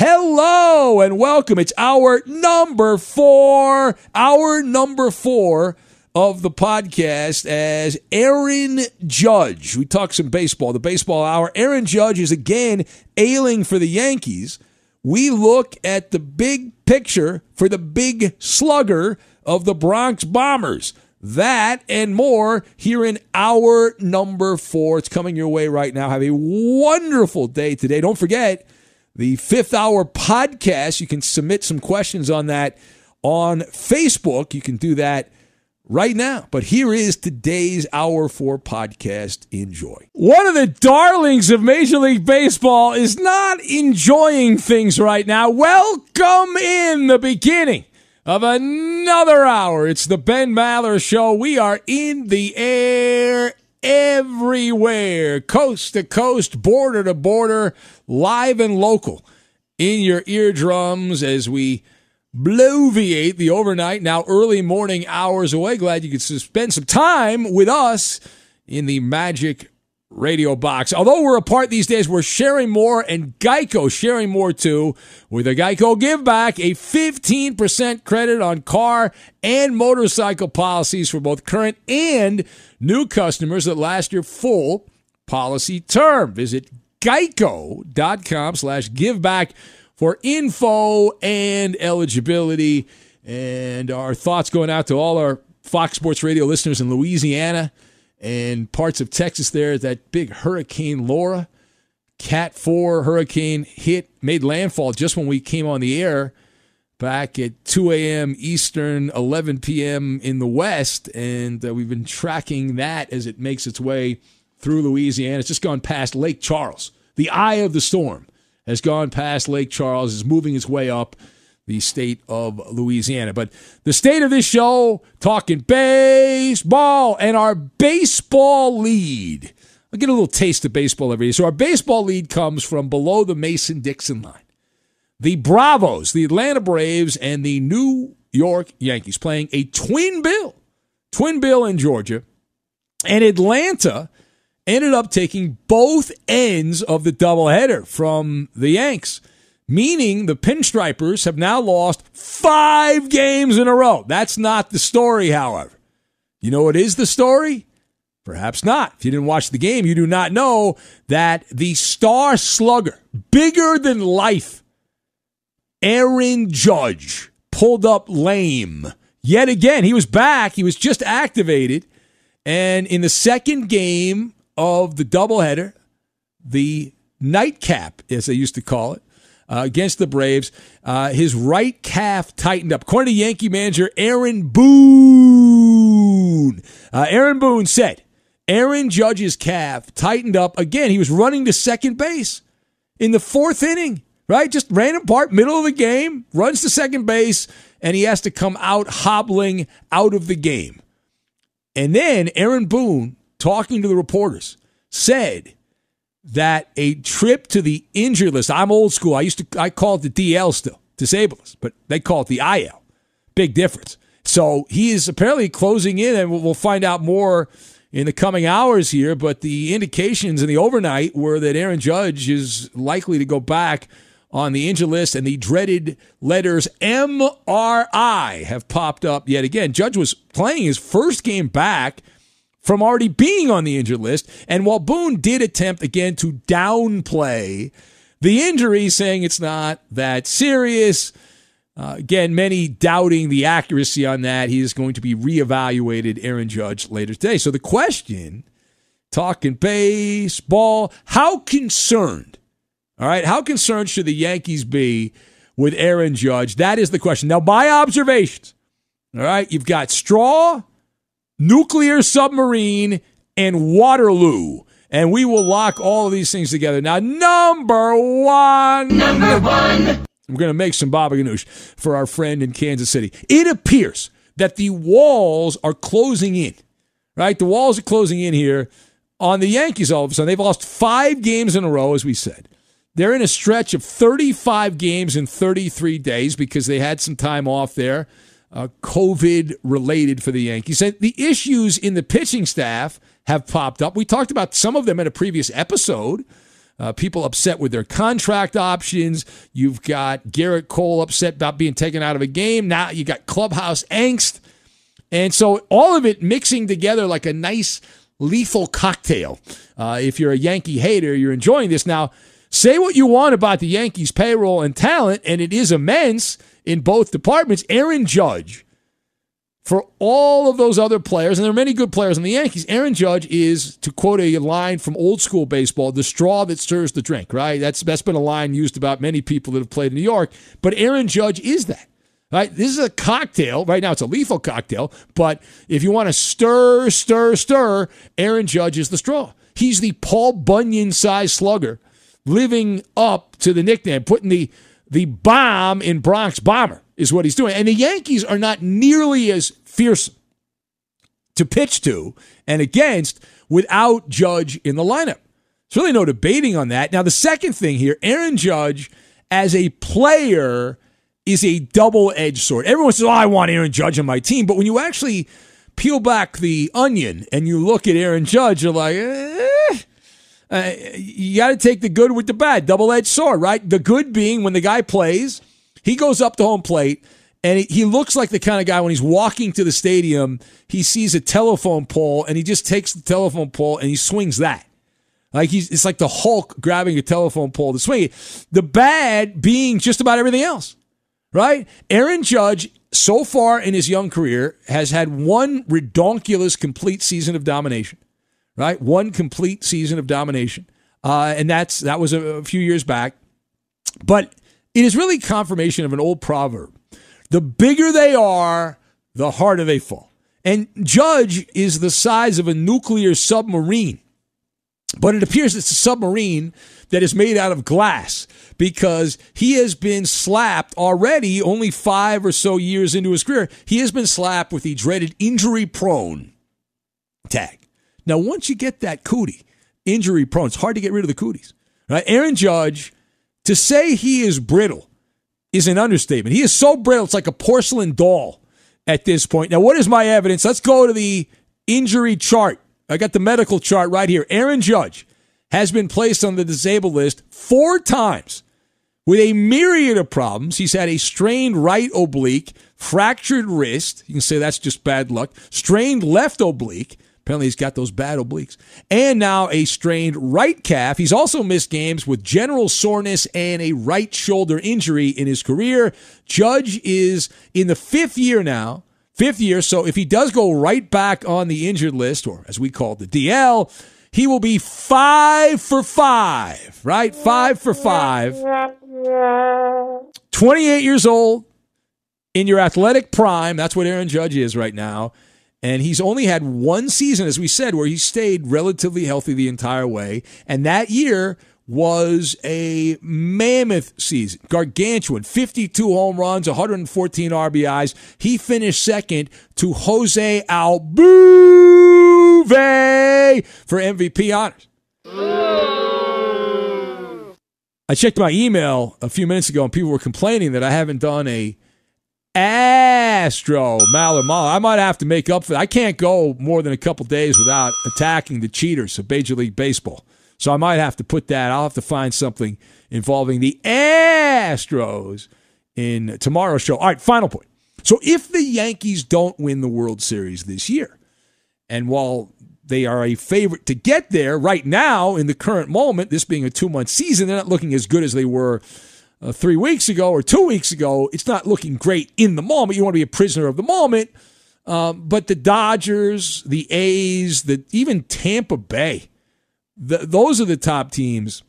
Hello and welcome. It's hour number four, hour number four of the podcast as Aaron Judge. We talk some baseball, the baseball hour. Aaron Judge is again ailing for the Yankees. We look at the big picture for the big slugger of the Bronx Bombers. That and more here in hour number four. It's coming your way right now. Have a wonderful day today. Don't forget, the fifth hour podcast. You can submit some questions on that on Facebook. You can do that right now. But here is today's Hour 4 podcast. Enjoy. One of the darlings of Major League Baseball is not enjoying things right now. Welcome in the beginning of another hour. It's the Ben Maller Show. We are in the air everywhere, coast to coast, border to border, live and local in your eardrums as we bloviate the overnight, now early morning hours away. Glad you could spend some time with us in the magic radio box. Although we're apart these days, we're sharing more and Geico sharing more too with a Geico Give Back, a 15% credit on car and motorcycle policies for both current and new customers that last your full policy term. Visit geico.com slash give back for info and eligibility. And our thoughts going out to all our Fox Sports Radio listeners in Louisiana and parts of Texas there. That big Hurricane Laura, Cat 4 hurricane hit, made landfall just when we came on the air back at 2 a.m. Eastern, 11 p.m. in the West. And uh, we've been tracking that as it makes its way through Louisiana. It's just gone past Lake Charles. The eye of the storm has gone past Lake Charles, is moving its way up the state of Louisiana. But the state of this show, talking baseball and our baseball lead. I'll get a little taste of baseball every day. So our baseball lead comes from below the Mason Dixon line. The Bravos, the Atlanta Braves, and the New York Yankees playing a twin bill, twin bill in Georgia. And Atlanta ended up taking both ends of the doubleheader from the Yanks, meaning the Pinstripers have now lost five games in a row. That's not the story, however. You know what is the story? Perhaps not. If you didn't watch the game, you do not know that the star slugger, bigger than life, Aaron Judge, pulled up lame. Yet again, he was back. He was just activated. And in the second game of the doubleheader, the nightcap, as they used to call it, uh, against the Braves, uh, his right calf tightened up. According to Yankee manager Aaron Boone, uh, Aaron Boone said Aaron Judge's calf tightened up again. He was running to second base in the fourth inning, right? Just random part, middle of the game, runs to second base, and he has to come out hobbling out of the game. And then Aaron Boone talking to the reporters, said that a trip to the injured list, I'm old school. I used to, I call it the DL still, disabled list, but they call it the IL. Big difference. So he is apparently closing in, and we'll find out more in the coming hours here. But the indications in the overnight were that Aaron Judge is likely to go back on the injured list, and the dreaded letters MRI have popped up yet again. Judge was playing his first game back from already being on the injured list. And while Boone did attempt again to downplay the injury, saying it's not that serious, uh, again, many doubting the accuracy on that. He is going to be reevaluated, Aaron Judge, later today. So the question, talking baseball, how concerned, all right, how concerned should the Yankees be with Aaron Judge? That is the question. Now, my observations, all right, you've got Straw, nuclear submarine, and Waterloo. And we will lock all of these things together. Now, number one. Number one. We're going to make some baba ganoush for our friend in Kansas City. It appears that the walls are closing in, right? The walls are closing in here on the Yankees all of a sudden. They've lost five games in a row, as we said. They're in a stretch of 35 games in 33 days because they had some time off there uh, COVID related for the Yankees. And the issues in the pitching staff have popped up. We talked about some of them in a previous episode. Uh, people upset with their contract options. You've got Gerrit Cole upset about being taken out of a game. Now you got clubhouse angst. And so all of it mixing together like a nice lethal cocktail. Uh, if you're a Yankee hater, you're enjoying this. Now, say what you want about the Yankees' payroll and talent, and it is immense in both departments. Aaron Judge, for all of those other players, and there are many good players in the Yankees, Aaron Judge is, to quote a line from old school baseball, the straw that stirs the drink, right? That's, that's been a line used about many people that have played in New York, but Aaron Judge is that. Right? This is a cocktail. Right now, it's a lethal cocktail. But if you want to stir, stir, stir, Aaron Judge is the straw. He's the Paul Bunyan sized slugger living up to the nickname, putting the the bomb in Bronx Bomber is what he's doing. And the Yankees are not nearly as fierce to pitch to and against without Judge in the lineup. There's really no debating on that. Now, the second thing here, Aaron Judge as a player is a double edged sword. Everyone says, Oh, I want Aaron Judge on my team. But when you actually peel back the onion and you look at Aaron Judge, you're like, eh, uh, you got to take the good with the bad, double edged sword, right? The good being when the guy plays, he goes up to home plate and he looks like the kind of guy when he's walking to the stadium, he sees a telephone pole and he just takes the telephone pole and he swings that. Like he's, it's like the Hulk grabbing a telephone pole to swing it. The bad being just about everything else, right? Aaron Judge, so far in his young career, has had one redonkulous complete season of domination right? One complete season of domination, uh, and that's that was a, a few years back. But it is really confirmation of an old proverb: the bigger they are, the harder they fall. And Judge is the size of a nuclear submarine, but it appears it's a submarine that is made out of glass because he has been slapped already, only five or so years into his career. He has been slapped with the dreaded injury prone tag. Now, once you get that cootie, injury prone, it's hard to get rid of the cooties. Right? Aaron Judge, to say he is brittle is an understatement. He is so brittle, it's like a porcelain doll at this point. Now, what is my evidence? Let's go to the injury chart. I got the medical chart right here. Aaron Judge has been placed on the disabled list four times with a myriad of problems. He's had a strained right oblique, fractured wrist. You can say that's just bad luck. Strained left oblique. Apparently, he's got those bad obliques. And now a strained right calf. He's also missed games with general soreness and a right shoulder injury in his career. Judge is in the fifth year now. Fifth year. So if he does go right back on the injured list, or as we call it, the DL, he will be five for five, right? Five for five. 28 years old in your athletic prime. That's what Aaron Judge is right now. And he's only had one season, as we said, where he stayed relatively healthy the entire way. And that year was a mammoth season, gargantuan 52 home runs, 114 RBIs. He finished second to Jose Altuve for MVP honors. I checked my email a few minutes ago and people were complaining that I haven't done a Astro Maller Mall. I might have to make up for that. I can't go more than a couple days without attacking the cheaters of Major League Baseball. So I might have to put that. I'll have to find something involving the Astros in tomorrow's show. All right, final point. So if the Yankees don't win the World Series this year, and while they are a favorite to get there right now in the current moment, this being a two month season, they're not looking as good as they were uh, three weeks ago or two weeks ago. It's not looking great in the moment. You want to be a prisoner of the moment. Um, but the Dodgers, the A's, the even Tampa Bay, the, those are the top teams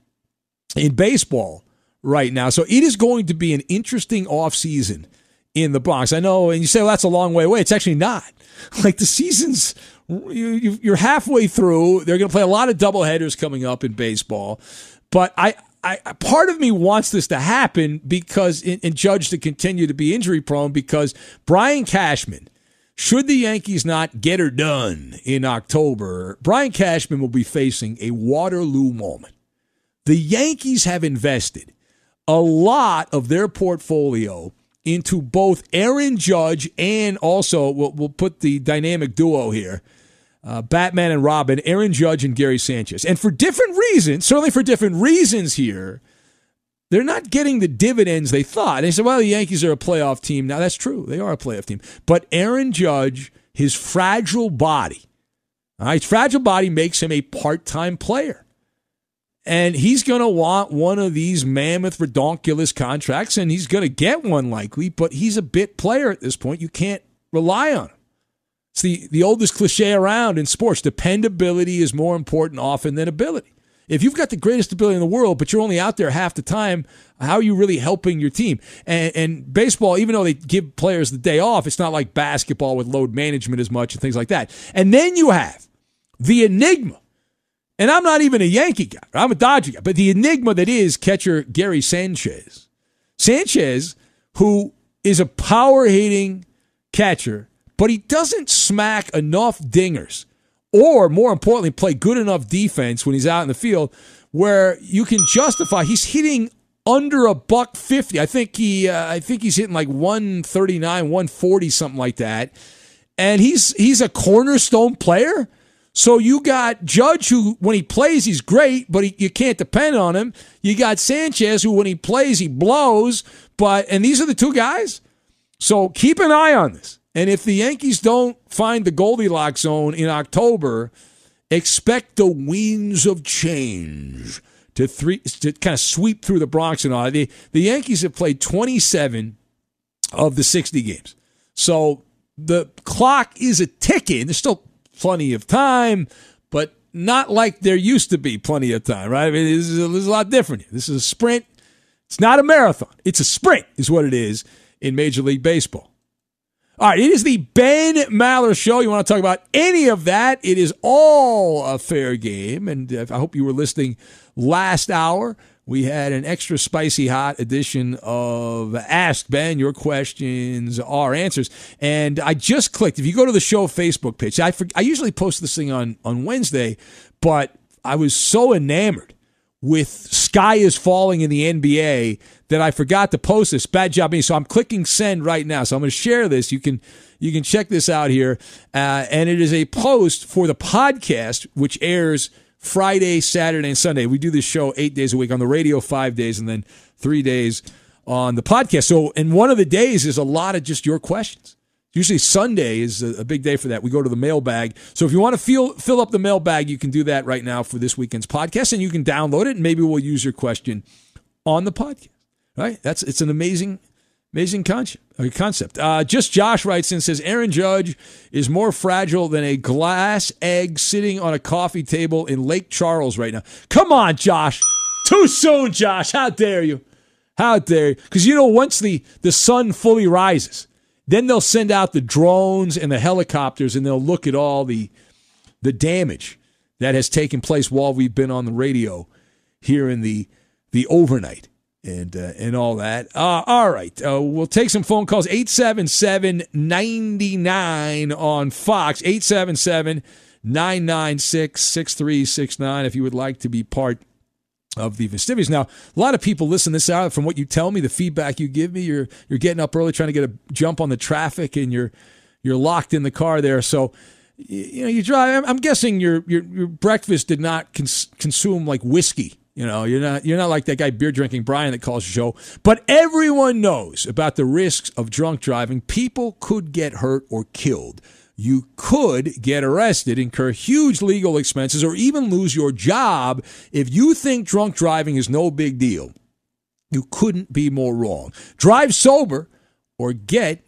in baseball right now. So it is going to be an interesting offseason in the Bronx. I know, and you say, well, that's a long way away. It's actually not. Like the season's, you're halfway through. They're going to play a lot of doubleheaders coming up in baseball. But I, I, part of me wants this to happen because, and Judge to continue to be injury prone because Brian Cashman, should the Yankees not get her done in October, Brian Cashman will be facing a Waterloo moment. The Yankees have invested a lot of their portfolio into both Aaron Judge and also we'll, we'll put the dynamic duo here. Uh, Batman and Robin, Aaron Judge and Gary Sanchez. And for different reasons, certainly for different reasons here, they're not getting the dividends they thought. They said, well, the Yankees are a playoff team. Now, that's true. They are a playoff team. But Aaron Judge, his fragile body, all right, his fragile body makes him a part time player. And he's going to want one of these mammoth, redonkulous contracts, and he's going to get one likely, but he's a bit player at this point. You can't rely on him. It's the, the oldest cliche around in sports. Dependability is more important often than ability. If you've got the greatest ability in the world, but you're only out there half the time, how are you really helping your team? And, and baseball, even though they give players the day off, it's not like basketball with load management as much and things like that. And then you have the enigma and I'm not even a Yankee guy. I'm a Dodger guy. But the enigma that is catcher Gary Sanchez. Sanchez, who is a power hitting catcher, but he doesn't smack enough dingers or, more importantly, play good enough defense when he's out in the field where you can justify he's hitting under a buck 50. I think he uh, I think he's hitting like 139, 140 something like that. And he's he's a cornerstone player so you got Judge, who when he plays, he's great, but he, you can't depend on him. You got Sanchez, who when he plays, he blows. But and these are the two guys. So keep an eye on this. And if the Yankees don't find the Goldilocks zone in October, expect the winds of change to three to kind of sweep through the Bronx and all. The the Yankees have played 27 of the 60 games. So the clock is a ticking. There's still plenty of time, but not like there used to be plenty of time, right? I mean, this is a, this is a lot different. This is a sprint. It's not a marathon. It's a sprint, is what it is in Major League Baseball. All right, it is the Ben Maller Show. You want to talk about any of that? It is all a fair game. And uh, I hope you were listening last hour we had an extra spicy hot edition of Ask Ben Your Questions, Our Answers. And I just clicked. If you go to the show Facebook page, I, for, I usually post this thing on, on Wednesday, but I was so enamored with Sky is Falling in the NBA that I forgot to post this. Bad job me. So I'm clicking send right now. So I'm going to share this. You can you can check this out here, uh, and it is a post for the podcast which airs Friday, Saturday, and Sunday. We do this show eight days a week on the radio, five days, and then three days on the podcast. So, and one of the days is a lot of just your questions. Usually Sunday is a, big day for that. We go to the mailbag. So if you want to feel, fill up the mailbag, you can do that right now for this weekend's podcast, and you can download it, and maybe we'll use your question on the podcast. Right? That's it's an amazing, amazing concept. Uh, concept. Uh, just Josh writes in says Aaron Judge is more fragile than a glass egg sitting on a coffee table in Lake Charles right now. Come on, Josh. Too soon, Josh. How dare you? How dare you? Because you know once the the sun fully rises then they'll send out the drones and the helicopters and they'll look at all the the damage that has taken place while we've been on the radio here in the the overnight and uh, and all that. Uh, all right, uh, we'll take some phone calls. 877-99 on Fox. 877 996 6369 if you would like to be part of the festivities. Now, a lot of people listen this out from what you tell me, the feedback you give me. You're you're getting up early trying to get a jump on the traffic, and you're you're locked in the car there. So, you know, you drive. I'm guessing your your your breakfast did not cons- consume like whiskey. You know, you're not you're not like that guy beer drinking Brian that calls the show. But everyone knows about the risks of drunk driving. People could get hurt or killed you could get arrested, incur huge legal expenses, or even lose your job if you think drunk driving is no big deal. You couldn't be more wrong. Drive sober or get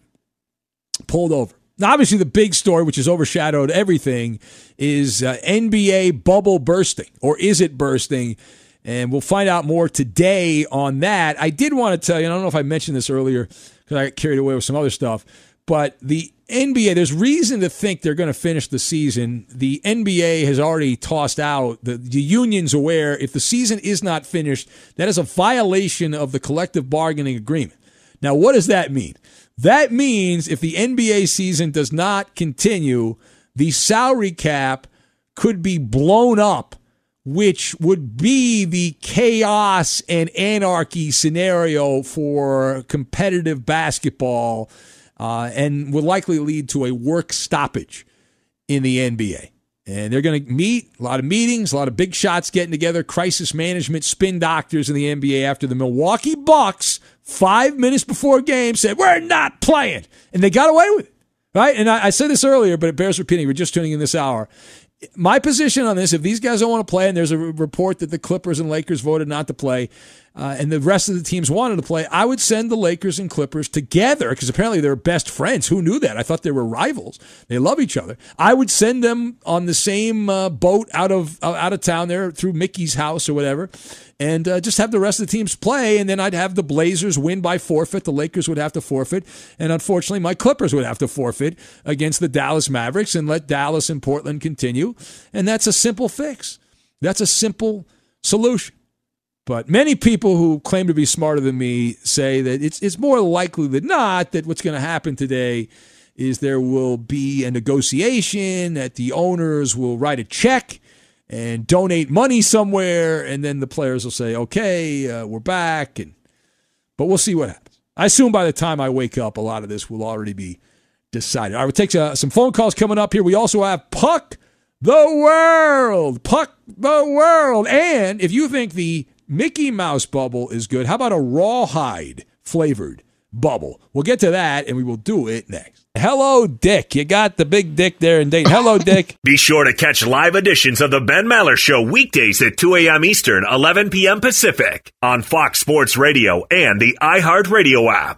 pulled over. Now, obviously, the big story, which has overshadowed everything, is uh, NBA bubble bursting, or is it bursting? And we'll find out more today on that. I did want to tell you, I don't know if I mentioned this earlier because I got carried away with some other stuff, but the NBA, there's reason to think they're going to finish the season. The NBA has already tossed out, the, the union's aware if the season is not finished, that is a violation of the collective bargaining agreement. Now, what does that mean? That means if the NBA season does not continue, the salary cap could be blown up, which would be the chaos and anarchy scenario for competitive basketball uh, and will likely lead to a work stoppage in the NBA. And they're going to meet, a lot of meetings, a lot of big shots getting together, crisis management, spin doctors in the NBA after the Milwaukee Bucks, five minutes before game, said, We're not playing. And they got away with it. Right? And I, I said this earlier, but it bears repeating. We're just tuning in this hour my position on this, if these guys don't want to play, and there's a report that the Clippers and Lakers voted not to play, uh, and the rest of the teams wanted to play, I would send the Lakers and Clippers together because apparently they're best friends. Who knew that? I thought they were rivals. They love each other. I would send them on the same uh, boat out of uh, out of town there through Mickey's house or whatever, and uh, just have the rest of the teams play. And then I'd have the Blazers win by forfeit. The Lakers would have to forfeit, and unfortunately, my Clippers would have to forfeit against the Dallas Mavericks and let Dallas and Portland continue. And that's a simple fix. That's a simple solution. But many people who claim to be smarter than me say that it's it's more likely than not that what's going to happen today is there will be a negotiation that the owners will write a check and donate money somewhere, and then the players will say, "Okay, uh, we're back." And but we'll see what happens. I assume by the time I wake up, a lot of this will already be decided. Right, we'll take uh, some phone calls coming up here. We also have Puck the World, Puck the World, and if you think the Mickey Mouse bubble is good. How about a rawhide flavored bubble? We'll get to that and we will do it next. Hello, Dick. You got the big dick there in Dayton. Hello, Dick. Be sure to catch live editions of the Ben Maller Show weekdays at 2 a.m. Eastern, 11 p.m. Pacific on Fox Sports Radio and the iHeartRadio app.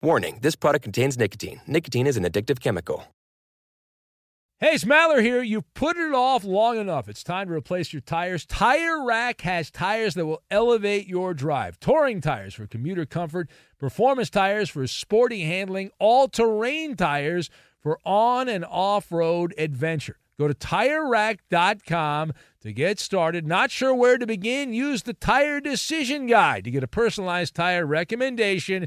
Warning this product contains nicotine. Nicotine is an addictive chemical. Hey, it's Maller here. You've put it off long enough. It's time to replace your tires. Tire Rack has tires that will elevate your drive. Touring tires for commuter comfort, performance tires for sporty handling, all terrain tires for on and off road adventure. Go to tirerack.com to get started. Not sure where to begin? Use the Tire Decision Guide to get a personalized tire recommendation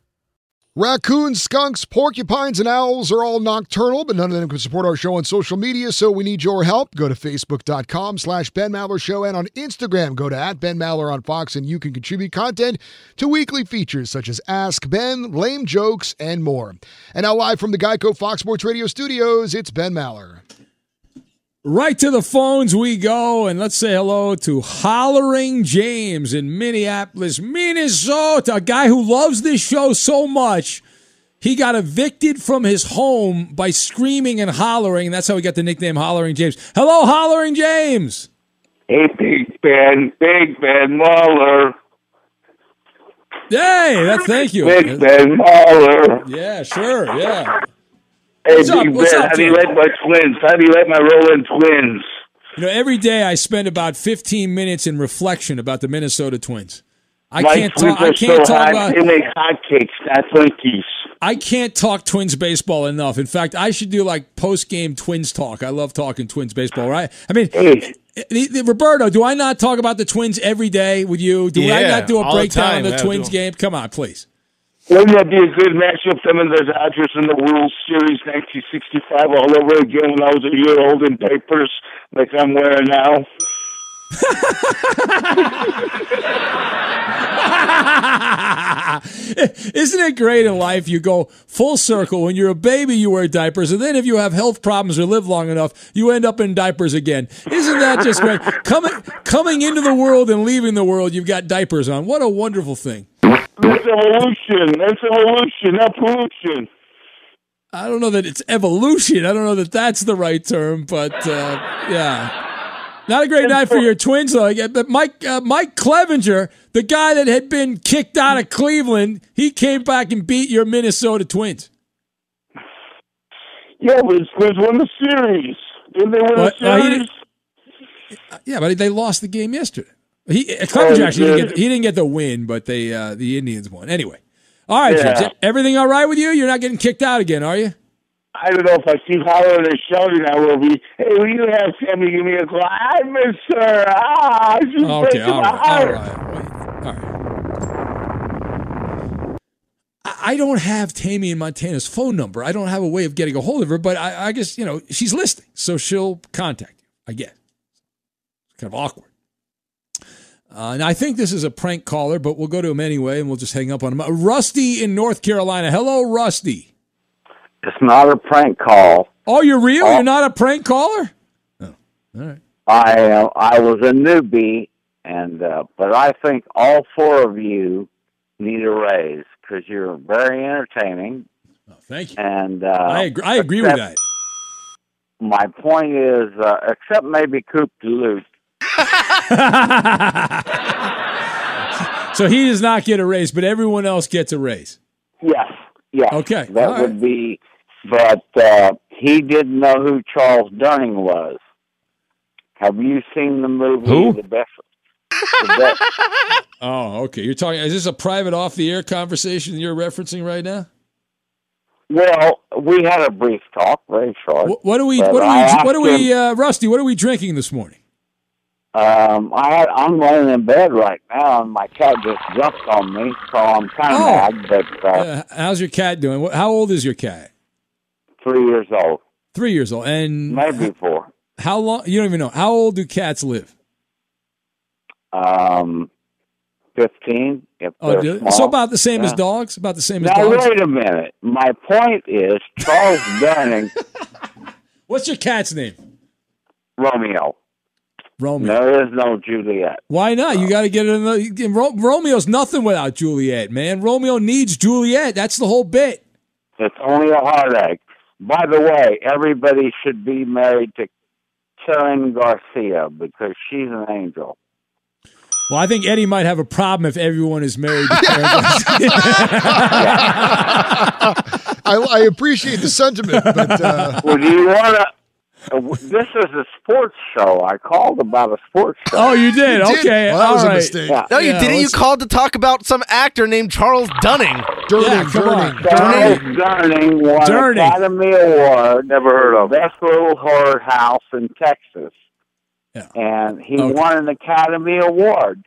Raccoons, skunks, porcupines, and owls are all nocturnal, but none of them can support our show on social media, so we need your help. Go to facebook.com slash Ben Maller Show, and on Instagram, go to at Ben Maller on Fox, and you can contribute content to weekly features such as Ask Ben, Lame Jokes, and more. And now live from the Geico Fox Sports Radio studios, it's Ben Maller. Right to the phones we go, and let's say hello to Hollering James in Minneapolis, Minnesota. A guy who loves this show so much, he got evicted from his home by screaming and hollering. That's how he got the nickname Hollering James. Hello, Hollering James. Hey, Big Ben, Big Ben Maller, Hey, that, thank you. Big Ben Maller. Yeah, sure, yeah. Hey, What's up? Big What's Ben, up, how do you Jim? like my twins? How do you like my rolling twins? You know, every day I spend about 15 minutes in reflection about the Minnesota Twins. I my can't talk. I can't so talk hot, about. They make hotcakes, not Twinkies. I can't talk Twins baseball enough. In fact, I should do like post game Twins talk. I love talking Twins baseball. Right? I mean, Hey, the- the- Roberto, do I not talk about the Twins every day with you? Do I not do a all the breakdown time, of the yeah, Twins game? Come on, please. Wouldn't that be a good matchup? Them and the Dodgers in the World Series 1965 all over again when I was a year old in papers like I'm wearing now. Isn't it great in life? You go full circle. When you're a baby, you wear diapers, and then if you have health problems or live long enough, you end up in diapers again. Isn't that just great? Coming coming into the world and leaving the world, you've got diapers on. What a wonderful thing. That's evolution. That's evolution, not pollution. I don't know that it's evolution. I don't know that that's the right term, but uh, yeah. Not a great night for your twins, though. But Mike uh, Mike Clevinger, the guy that had been kicked out of Cleveland, he came back and beat your Minnesota Twins. Yeah, but it's Twins won the series. Didn't they win What? the Uh, series? didn't- Yeah, but they lost the game yesterday. He uh, Clevenger Oh, actually didn't get, he didn't get the win, but they uh, the Indians won anyway. All right, Yeah. James, everything all right with you? You're not getting kicked out again, are you? I don't know if I keep hollering and shouting, I will be. Hey, will you have Sammy give me a call? I miss her. Ah, she's Okay, breaking all my right, all heart. right, all right. I I don't have Tammy in Montana's phone number. I don't have a way of getting a hold of her, but I, I guess you know she's listening, so she'll contact you. I guess. It's kind of awkward. Uh, and I think this is a prank caller, but we'll go to him anyway, and we'll just hang up on him. Uh, Rusty in North Carolina. Hello, Rusty. It's not a prank call. Oh, you're real? You're not a prank caller? Oh, all right. I uh, I was a newbie, and uh, but I think all four of you need a raise because you're very entertaining. Oh, thank you. And uh, I agree, I agree with that. My point is, uh, except maybe Coop Duluth. so he does not get a raise, but everyone else gets a raise. Yes, yes. Okay, that all would be. But uh, he didn't know who Charles Durning was. Have you seen the movie Who? The Best? The best Oh, okay. You're talking. Is this a private off-the-air conversation you're referencing right now? well, we had a brief talk, very short. What, what are we? What are we? What are we? Uh, Rusty, what are we drinking this morning? Um, I I'm laying in bed right now, and my cat just jumped on me, so I'm kind of Oh. mad. But uh, Uh, how's your cat doing? How old is your cat? Three years old, Three years old. And maybe four. how long? You don't even know. How old do cats live? Um, fifteen. If Oh, they're do- small. so about the same as dogs. About the same as dogs. Now wait a minute. My point is Charles Durning, What's your cat's name? Romeo. Romeo. There is no Juliet. Why not? You got to get it. In the, Romeo's nothing without Juliet, man. Romeo needs Juliet. That's the whole bit. It's only a heartache. By the way, everybody should be married to Karen Garcia because she's an angel. Well, I think Eddie might have a problem if everyone is married to Karen I, I appreciate the sentiment, but uh, Well, do you want to? This is a sports show. I called about a sports show. Oh, you did? You did? Okay. Well, that all was a mistake. Yeah. No, you Yeah, didn't. You let's- called to talk about some actor named Charles Dunning. Durning, Yeah, come on. Durning. Charles Durning won Durning. Academy Award. Never heard of Best Little Whorehouse in Texas. Yeah. And he Okay. won an Academy Award.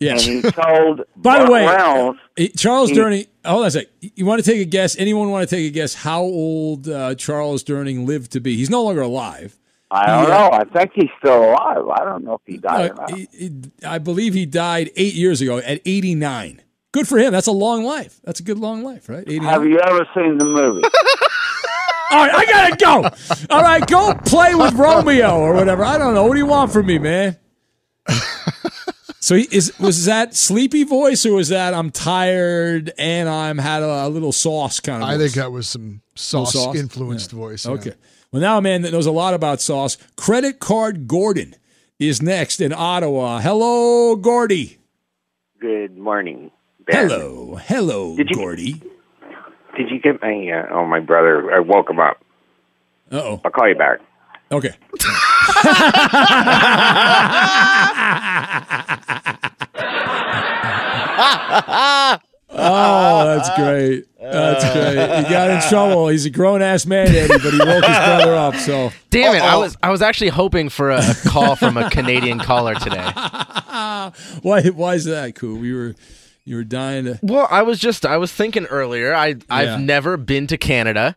Yes. And he told By the way, Reynolds, Eh, Charles He- Durning. Hold on a sec. You want to take a guess? Anyone want to take a guess how old uh, Charles Durning lived to be? He's no longer alive. I don't Yeah. know. I think he's still alive. I don't know if he died Uh, or not. he- he- I believe he died eight years ago at 89. Good for him. That's a long life. That's a good long life, right? 89. Have you ever seen the movie? All right, I gotta go. All right, go play with Romeo or whatever. I don't know. What do you want from me, man? So he- is was that sleepy voice or was that I'm tired and I'm had a, a little sauce kind of? I voice? think that was some sauce, sauce? influenced voice. yeah. Okay. Well, now a man that knows a lot about sauce. Credit Card Gordon is next in Ottawa. Hello, Gordy. Good morning. Ben. Hello, hello, Did you- Gordy. Did you get my? Uh, oh, my brother. I woke him up. Uh oh. I'll call you back. Okay. Oh, that's great. That's great. He got in trouble. He's a grown ass man, Eddie, but he woke his brother up. So Damn it! I was I was actually hoping for a call from a Canadian caller today. why? Why is that cool? You were you were dying to. Well, I was just I was thinking earlier. I I've never been to Canada,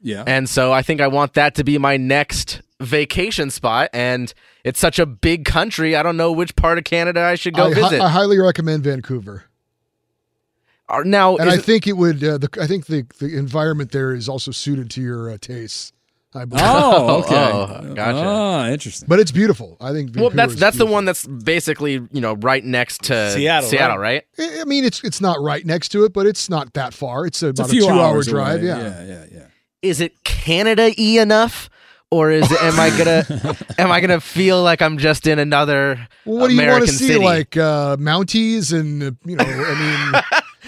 Yeah. and so I think I want that to be my next vacation spot. And it's such a big country. I don't know which part of Canada I should go I, hi- visit. I highly recommend Vancouver. Uh, now, And I think it would. Uh, the, I think the the environment there is also suited to your uh, tastes. I believe. Oh, okay. Oh, gotcha. Ah, interesting. but it's beautiful. I think. well, Vancouver that's is that's the one that's basically you know right next to Seattle, Seattle, right? I I mean, it's it's not right next to it, but it's not that far. It's It's about a few two hour hours drive. away. Yeah. yeah, yeah, yeah. Is it Canada y enough? Or is it, am I gonna am I gonna feel like I'm just in another Well, what do you want to see? city? Like uh, Mounties and uh, you know, I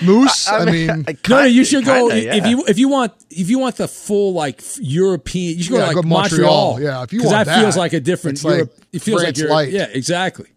mean, moose. I, mean, No, no, you should go kinda, if yeah. you if you want if you want the full like European. You should go Yeah, to like go Montreal. Montreal. Yeah, if you 'Cause want that, feels that, like a different. it's like it feels France like you're, light. Yeah, exactly.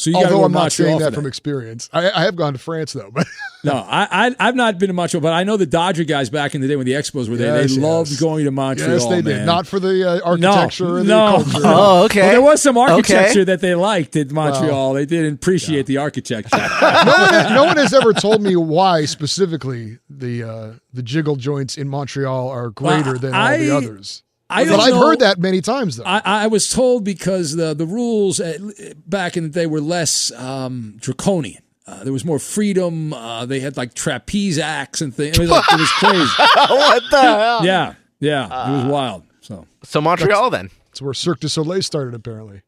So you although I'm not saying that from experience. I, I have gone to France though, but No, I, I I've not been to Montreal, but I know the Dodger guys back in the day when the Expos were there. Yes, they loved going to Montreal. yes, they man. did. Not for the uh, no, architecture and no. the culture. Oh, okay. Well, there was some architecture Okay. that they liked in Montreal. they did appreciate the architecture. no, one, no one has ever told me why specifically the uh, the jiggle joints in Montreal are greater Well, than all the others. I but don't I've know- heard that many times though. I, I was told because the the rules at, back in the day were less um, draconian. Uh, there was more freedom. Uh, they had like trapeze acts and things. It was, like, it was crazy. what the hell? Yeah, yeah, it was wild. So So Montreal then. That's where Cirque du Soleil started, apparently.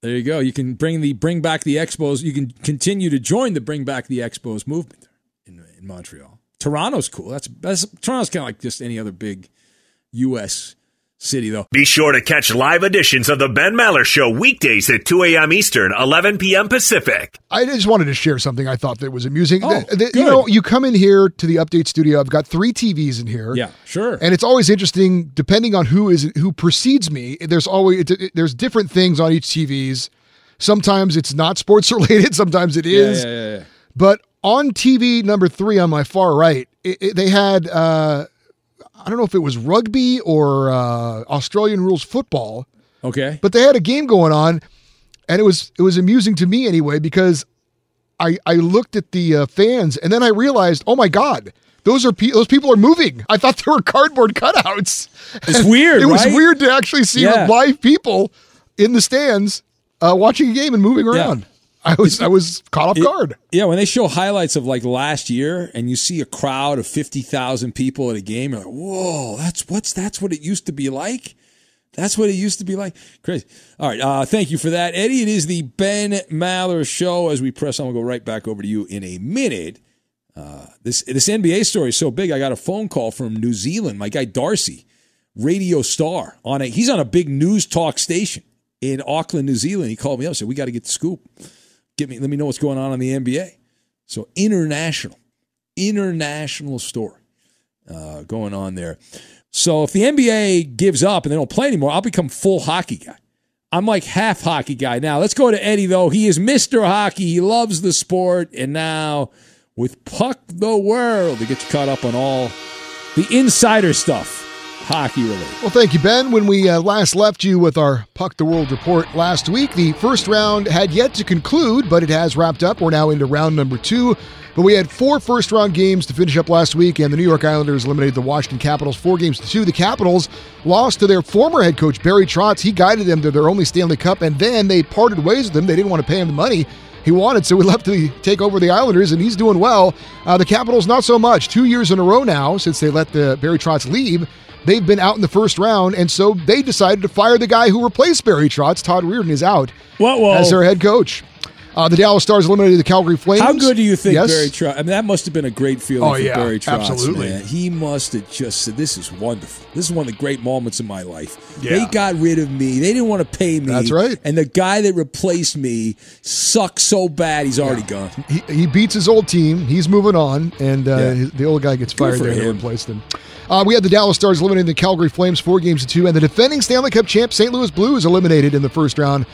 there you go. You can bring the bring back the expos. You can continue to join the bring back the expos movement in, in Montreal. Toronto's cool. That's that's Toronto's kind of like just any other big U.S. city, though. Be sure to catch live editions of the Ben Maller Show weekdays at 2 a.m. Eastern, 11 p.m. Pacific. I just wanted to share something I thought that was amusing. Oh, The- the- good. you know, you come in here to the update studio. I've got three TVs in here. Yeah, sure. And it's always interesting, depending on who is who precedes me. There's always it, it- there's different things on each TVs. Sometimes it's not sports related. Sometimes it is. yeah, yeah, yeah, yeah. But on TV number three on my far right, it, it- they had uh, I don't know if it was rugby or uh, Australian rules football, Okay. but they had a game going on, and it was it was amusing to me anyway because I I looked at the uh, fans and then I realized, oh my god. Those are pe- those people are moving. I thought they were cardboard cutouts. It's And weird, It was right? weird to actually see Yeah. live people in the stands uh, watching a game and moving around. I was I was caught off It- guard. Yeah, when they show highlights of like last year and you see a crowd of 50,000 people at a game, you're like, whoa, that's what's that's what it used to be like? That's what it used to be like? Crazy. All right. Uh, thank you for that, Eddie. It is the Ben Maller Show. As we press on, we'll go right back over to you in a minute. Uh, this this NBA story is so big. I got a phone call from New Zealand. My guy Darcy, radio star, on a he's on a big news talk station in Auckland, New Zealand. He called me up and said, "We got to get the scoop. Get me, let me know what's going on in the NBA." So international, international story uh, going on there. So if the NBA gives up and they don't play anymore, I'll become full hockey guy. I'm like half hockey guy now. Let's go to Eddie though. He is Mr. Hockey. He loves the sport, and now with Puck the World, to get you caught up on all the insider stuff, hockey related. Well, thank you, Ben. When we uh, last left you with our Puck the World report last week, the first round had yet to conclude, but it has wrapped up. We're now into round number two. But we had four first round games to finish up last week, and the New York Islanders eliminated the Washington Capitals four games to two. The Capitals lost to their former head coach, Barry Trotz. He guided them to their only Stanley Cup, and then they parted ways with him. They didn't want to pay him the money. He wanted, so he left to take over the Islanders, and he's doing well. Uh, the Capitals, not so much. Two years in a row now since they let the Barry Trotz leave. They've been out in the first round, and so they decided to fire the guy who replaced Barry Trotz. Todd Reirden is out Whoa, whoa. as their head coach. Uh, the Dallas Stars eliminated the Calgary Flames. How good do you think Yes. Barry Trotz? I mean, that must have been a great feeling Oh, for yeah, Barry Trotz. absolutely. Man. He must have just said, "This is wonderful. This is one of the great moments in my life." Yeah. They got rid of me. They didn't want to pay me. That's right. And the guy that replaced me sucks so bad he's already gone. He, he beats his old team. He's moving on, and uh, Yeah. his- the old guy gets fired there to him. replace them. Uh, we had the Dallas Stars eliminating the Calgary Flames four games to two, and the defending Stanley Cup champ St. Louis Blues eliminated in the first round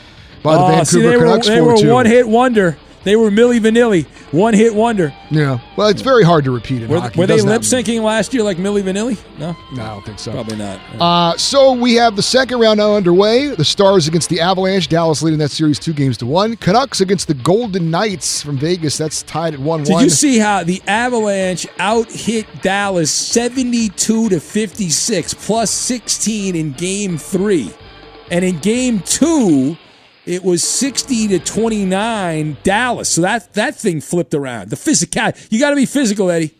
by the Oh, Vancouver see, they Canucks were, they were two. one hit wonder. They were Milli Vanilli, one hit wonder. Yeah, well, it's very hard to repeat in Were, hockey. were they lip syncing last year like Milli Vanilli? No, No, I don't think so. probably not. Uh, so we have the second round now underway. The Stars against the Avalanche. Dallas leading that series two games to one. Canucks against the Golden Knights from Vegas. That's tied at one Did one. Did you see how the Avalanche out hit Dallas 72 to 56 plus 16 in game 3. And in game 2 it was 60 to 29 Dallas. So that that thing flipped around. The physical you got to be physical, Eddie,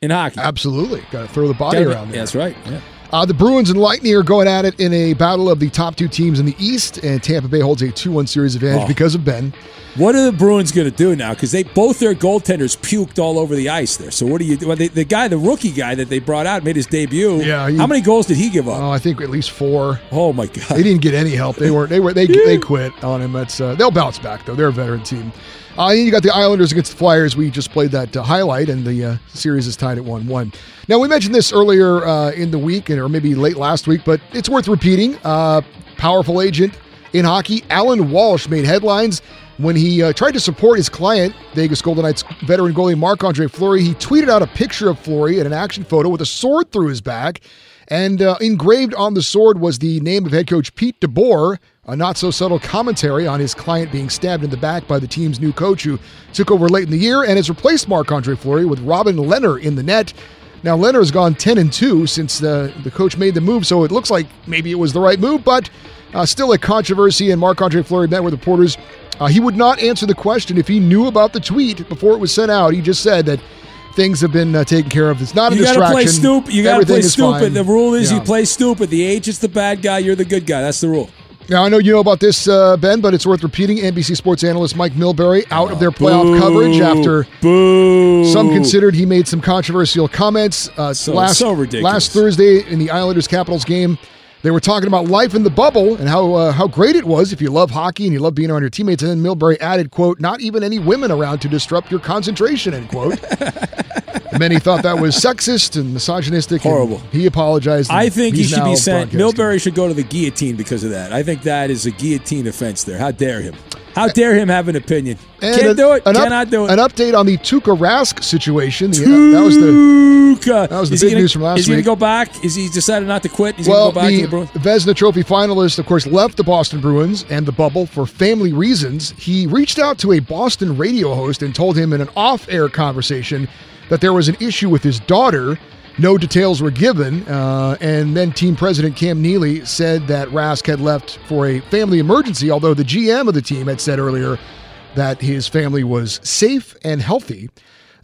in hockey. Absolutely, got to throw the body Gotta around there. That's right. Yeah. Uh, the Bruins and Lightning are going at it in a battle of the top two teams in the East, and Tampa Bay holds a 2 1 series advantage Oh. because of Ben. What are the Bruins going to do now? Because they both their goaltenders puked all over the ice there. So what do you do? Well, they, the guy, the rookie guy that they brought out, made his debut. Yeah, he- How many goals did he give up? Oh, I think at least four. Oh my god! They didn't get any help. They weren't. They were. They they quit on him. That's. Uh, they'll bounce back though. They're a veteran team. Uh, and you got the Islanders against the Flyers. We just played that uh, highlight, and the uh, series is tied at one-one. Now we mentioned this earlier uh, in the week, or maybe late last week, but it's worth repeating. Uh, powerful agent in hockey, Alan Walsh made headlines when he uh, tried to support his client, Vegas Golden Knights veteran goalie Marc Andre Fleury. He tweeted out a picture of Fleury in an action photo with a sword through his back. And engraved on the sword was the name of head coach Pete DeBoer, a not so subtle commentary on his client being stabbed in the back by the team's new coach who took over late in the year and has replaced Marc Andre Fleury with Robin Leonard in the net. Now, Leonard has gone 10 and 2 since the, the coach made the move, so it looks like maybe it was the right move, but uh, still a controversy. And Marc Andre Fleury met with reporters. Uh, he would not answer the question if he knew about the tweet before it was sent out. He just said that things have been uh, taken care of. It's not a You got to play stupid. You got to Everything play stupid. fine. The rule is Yeah. you play stupid. The agent's the bad guy. You're the good guy. That's the rule. Now, I know you know about this, uh, Ben, but it's worth repeating. NBC sports analyst Mike Milbury out of their playoff coverage after Boo. some considered he made some controversial comments. Uh, So- last, so. Last Thursday in the Islanders Capitals game, they were talking about life in the bubble and how uh, how great it was if you love hockey and you love being around your teammates. And then Milbury added, "quote Not even any women around to disrupt your concentration." End quote. Many thought that was sexist and misogynistic. and Horrible. he apologized. I think he should be sent. Milbury should go to the guillotine because of that. I think that is a guillotine offense there. How dare him? How dare him have an opinion? And Can't an- do it. An up- Cannot do it. An update on the Tuukka Rask situation. The- that was the Tuukka. that was the Is big gonna- news from last week. Is he going to go back? Is he decided not to quit? He's well, going to go back the, to the Bruins? Vezina Trophy finalist, of course, left the Boston Bruins and the bubble for family reasons. He reached out to a Boston radio host and told him in an off-air conversation that there was an issue with his daughter. No details were given, uh, and then team president Cam Neely said that Rask had left for a family emergency. Although the GM of the team had said earlier that his family was safe and healthy.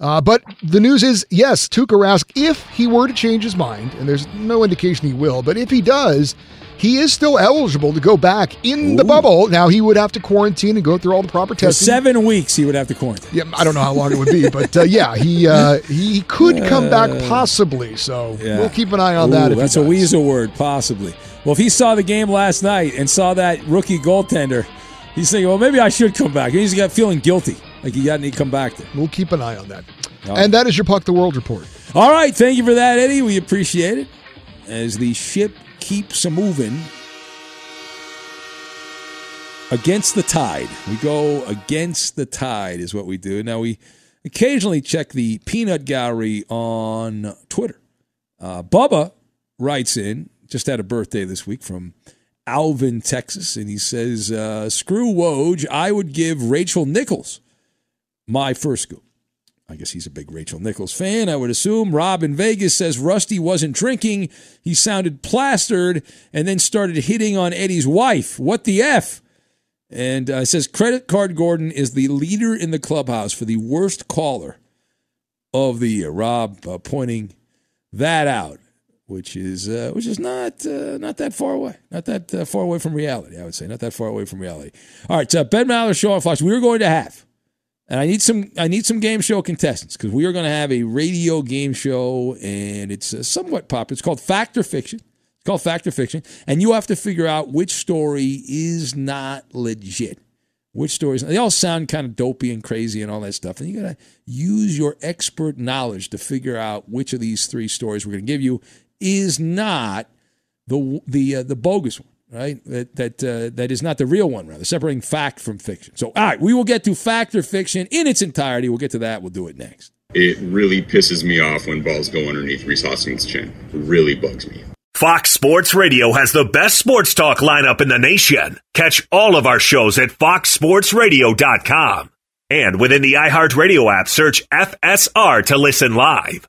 Uh, but the news is yes, Tuukka Rask, if he were to change his mind, and there's no indication he will, but if he does, he is still eligible to go back in the bubble. Now he would have to quarantine and go through all the proper For testing. seven weeks, he would have to quarantine. Yeah, I don't know how long it would be, but uh, yeah, he uh, he could come back possibly. So Yeah. we'll keep an eye on that. Ooh, he that's a weasel word, possibly. Well, if he saw the game last night and saw that rookie goaltender, he's thinking, well, maybe I should come back. He's got feeling guilty, like he got to come back there. We'll keep an eye on that. All And that is your Puck the World report. All right, thank you for that, Eddie. We appreciate it. As the ship keeps a moving against the tide, we go against the tide, is what we do. Now, we occasionally check the peanut gallery on Twitter. Uh, Bubba writes in, just had a birthday this week from Alvin, Texas, and he says, uh, Screw Woj, I would give Rachel Nichols my first scoop. I guess he's a big Rachel Nichols fan, I would assume. Rob in Vegas says Rusty wasn't drinking. He sounded plastered and then started hitting on Eddie's wife. What the F? And uh, says Credit Card Gordon is the leader in the clubhouse for the worst caller of the year. Rob uh, pointing that out, which is uh, which is not uh, not that far away, not that uh, far away from reality. I would say not that far away from reality. All right, uh, Ben Maller show on Fox. We are going to have, and I need some I need some game show contestants because we are going to have a radio game show, and it's uh, somewhat popular. It's called Fact or Fiction. It's called Fact or Fiction, and you have to figure out which story is not legit. Which stories? They all sound kind of dopey and crazy and all that stuff. And you got to use your expert knowledge to figure out which of these three stories we're going to give you is not the the uh, the bogus one, right? That that uh, that is not the real one. Rather, separating fact from fiction. So, all right, we will get to fact or fiction in its entirety. We'll get to that. We'll do it next. It really pisses me off when balls go underneath Rhys Hoskins' chin. It really bugs me. Fox Sports Radio has the best sports talk lineup in the nation. Catch all of our shows at foxsportsradio.com. And within the iHeartRadio app, search FSR to listen live.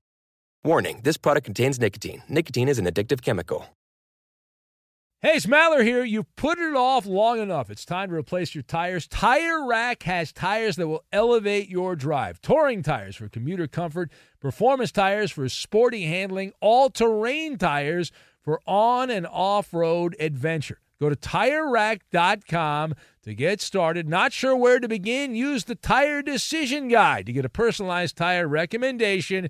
Warning this product contains nicotine. Nicotine is an addictive chemical. Hey, it's Maller here. You've put it off long enough. It's time to replace your tires. Tire Rack has tires that will elevate your drive. Touring tires for commuter comfort, performance tires for sporty handling, all terrain tires for on and off road adventure. Go to tirerack.com to get started. Not sure where to begin? Use the Tire Decision Guide to get a personalized tire recommendation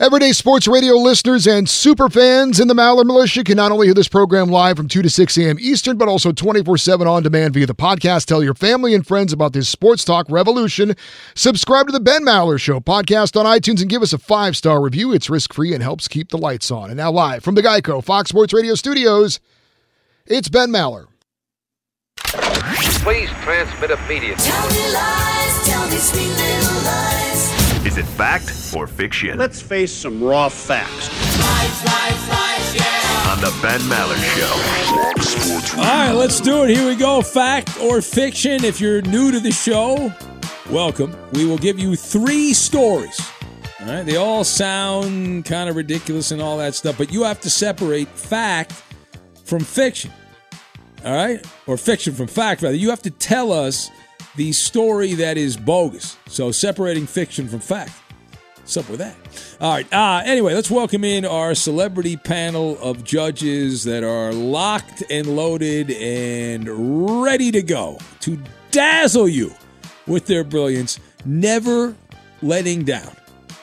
Everyday sports radio listeners and super fans in the Maller Militia can not only hear this program live from 2 to 6 a.m. Eastern, but also 24 7 on demand via the podcast. Tell your family and friends about this sports talk revolution. Subscribe to the Ben Maller Show podcast on iTunes and give us a five star review. It's risk free and helps keep the lights on. And now, live from the Geico Fox Sports Radio studios, it's Ben Maller. Please transmit immediately. Tell me lies, tell me sweet little lies. Is it fact or fiction? Let's face some raw facts. Lies, lies, lies, yeah. On the Ben Maller Show. All right, let's do it. Here we go. Fact or fiction. If you're new to the show, welcome. We will give you three stories. All right, they all sound kind of ridiculous and all that stuff, but you have to separate fact from fiction. All right, or fiction from fact, rather. You have to tell us the story that is bogus. So separating fiction from fact. What's up with that? All right. Uh, anyway, let's welcome in our celebrity panel of judges that are locked and loaded and ready to go to dazzle you with their brilliance, never letting down.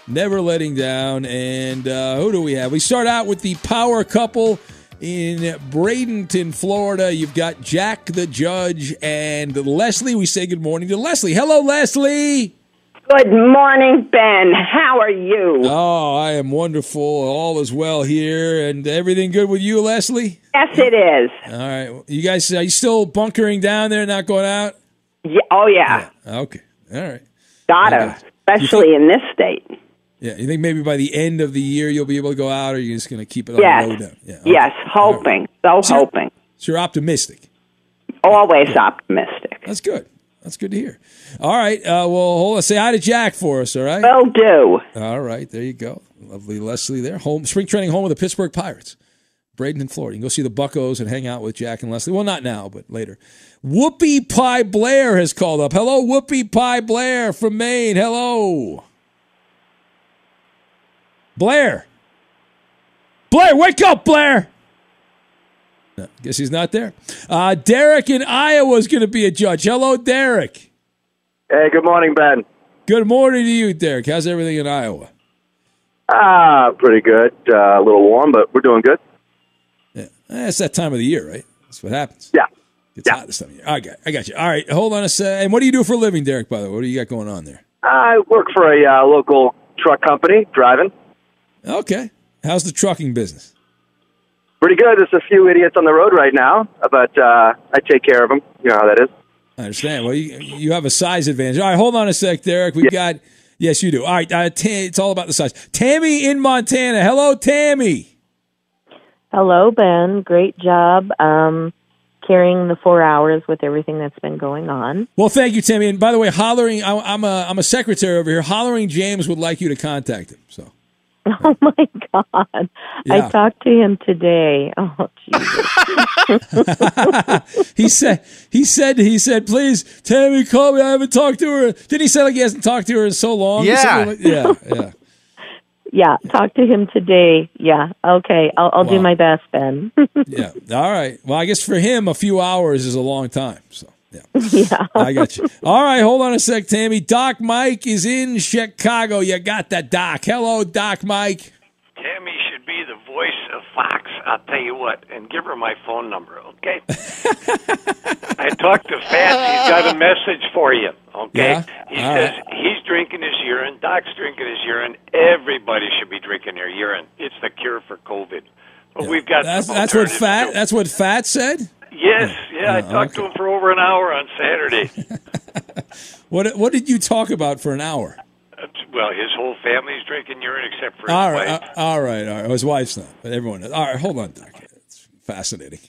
Never letting down. And uh, who do we have? We start out with the power couple in Bradenton, Florida. You've got Jack the Judge and Leslie. We say good morning to Leslie. Hello, Leslie. Good morning, Ben. How are you? Oh, I am wonderful. All is well here, and everything good with you, Leslie. Yes, it is. All right, you guys, are you still bunkering down there, not going out? Yeah, oh yeah. yeah. Okay. All right. Gotta, especially in this state. Yeah, you think maybe by the end of the year you'll be able to go out, or you're just going to keep it on yes. low down? Yeah, okay. Yes, hoping. Right. So, so, hoping. So you're optimistic. Always yeah. optimistic. That's good. That's good to hear. All right. Uh, well, hold on. Say hi to Jack for us. All right. Will do. All right. There you go. Lovely Leslie there. Home spring training home with the Pittsburgh Pirates. Bradenton, Florida. You can go see the Buckos and hang out with Jack and Leslie. Well, not now, but later. Whoopi Pie Blair has called up. Hello, Whoopi Pie Blair from Maine. Hello. Blair. Blair, wake up, Blair. No, guess he's not there. Uh, Derek in Iowa is going to be a judge. Hello, Derek. Hey, good morning, Ben. Good morning to you, Derek. How's everything in Iowa? Ah, pretty good. Uh, a little warm, but we're doing good. Yeah, eh, it's that time of the year, right? That's what happens. Yeah, it's yeah. hot this time of year. I got, I got you. All right, hold on a sec. And what do you do for a living, Derek? By the way, what do you got going on there? I work for a uh, local truck company, driving. Okay. How's the trucking business? Pretty good. There's a few idiots on the road right now, but uh, I take care of them. You know how that is. I understand. Well, you, you have a size advantage. All right, hold on a sec, Derek. We've yeah. got. Yes, you do. All right, uh, t- it's all about the size. Tammy in Montana. Hello, Tammy. Hello, Ben. Great job um, carrying the four hours with everything that's been going on. Well, thank you, Tammy. And by the way, hollering. I, I'm a I'm a secretary over here. Hollering James would like you to contact him. So. Oh my God! Yeah. I talked to him today. Oh Jesus! he said he said he said, "Please, Tammy, call me. I haven't talked to her." Did he say like he hasn't talked to her in so long? Yeah, like, yeah, yeah. Yeah, talk to him today. Yeah, okay. I'll, I'll wow. do my best, Ben. yeah. All right. Well, I guess for him, a few hours is a long time. So. Yeah. yeah. I got you. All right, hold on a sec, Tammy. Doc Mike is in Chicago. You got that, Doc. Hello, Doc Mike. Tammy should be the voice of Fox I'll tell you what, and give her my phone number, okay? I talked to Fats. He's got a message for you, okay? Yeah? He All says right. he's drinking his urine. Doc's drinking his urine. Everybody should be drinking their urine. It's the cure for COVID. But we've got That's that's what fat. That's what fat said. Yes, yeah. I Yeah, talked to him for over an hour on Saturday. What what did you talk about for an hour? well, his whole family's drinking urine except for his All right, wife. uh, all right, all right. His wife's not, but everyone. Is. All right, hold on, Doc. It's fascinating.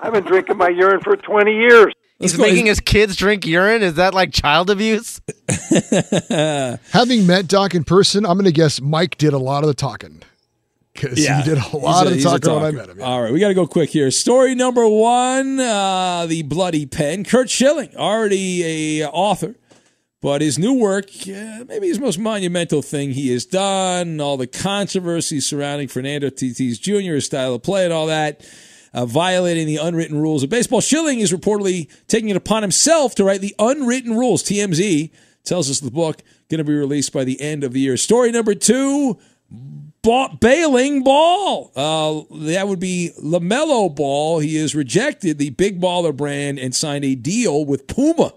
I've been drinking my urine for 20 years. He's making his kids drink urine. Is that like child abuse? Having met Doc in person, I'm going to guess Mike did a lot of the talking because he did a lot he's of a talking when I met him. All right, we got to go quick here. Story number one: uh, the bloody pen. Curt Schilling, already a author, but his new work, uh, maybe his most monumental thing he has done. All the controversy surrounding Fernando Tatis Jr., his style of play, and all that. Uh, violating the unwritten rules of baseball. Schilling is reportedly taking it upon himself to write the unwritten rules. TMZ tells us the book going to be released by the end of the year. Story number two ba- bailing ball. Uh, that would be LaMelo Ball. He has rejected the Big Baller brand and signed a deal with Puma.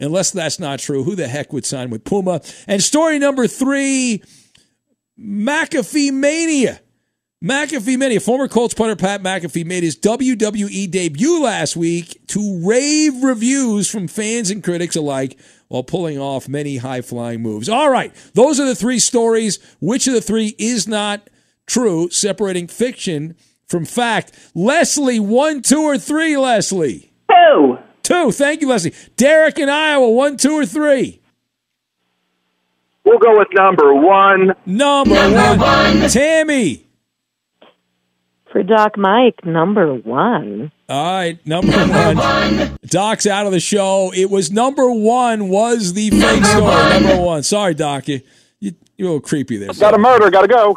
Unless that's not true, who the heck would sign with Puma? And story number three McAfee Mania. McAfee Mania. Former Colts punter Pat McAfee made his WWE debut last week to rave reviews from fans and critics alike while pulling off many high flying moves. All right, those are the three stories. Which of the three is not true, separating fiction from fact? Leslie, one, two, or three, Leslie? Two. Two. Thank you, Leslie. Derek in Iowa, one, two, or three? We'll go with number one. Number, one. Tammy. For Doc Mike, number one. All right, number, one. Doc's out of the show. It was number one. Was the fake story number one? Sorry, Doc. You, you you're a little creepy there. Got a murder. Got to go.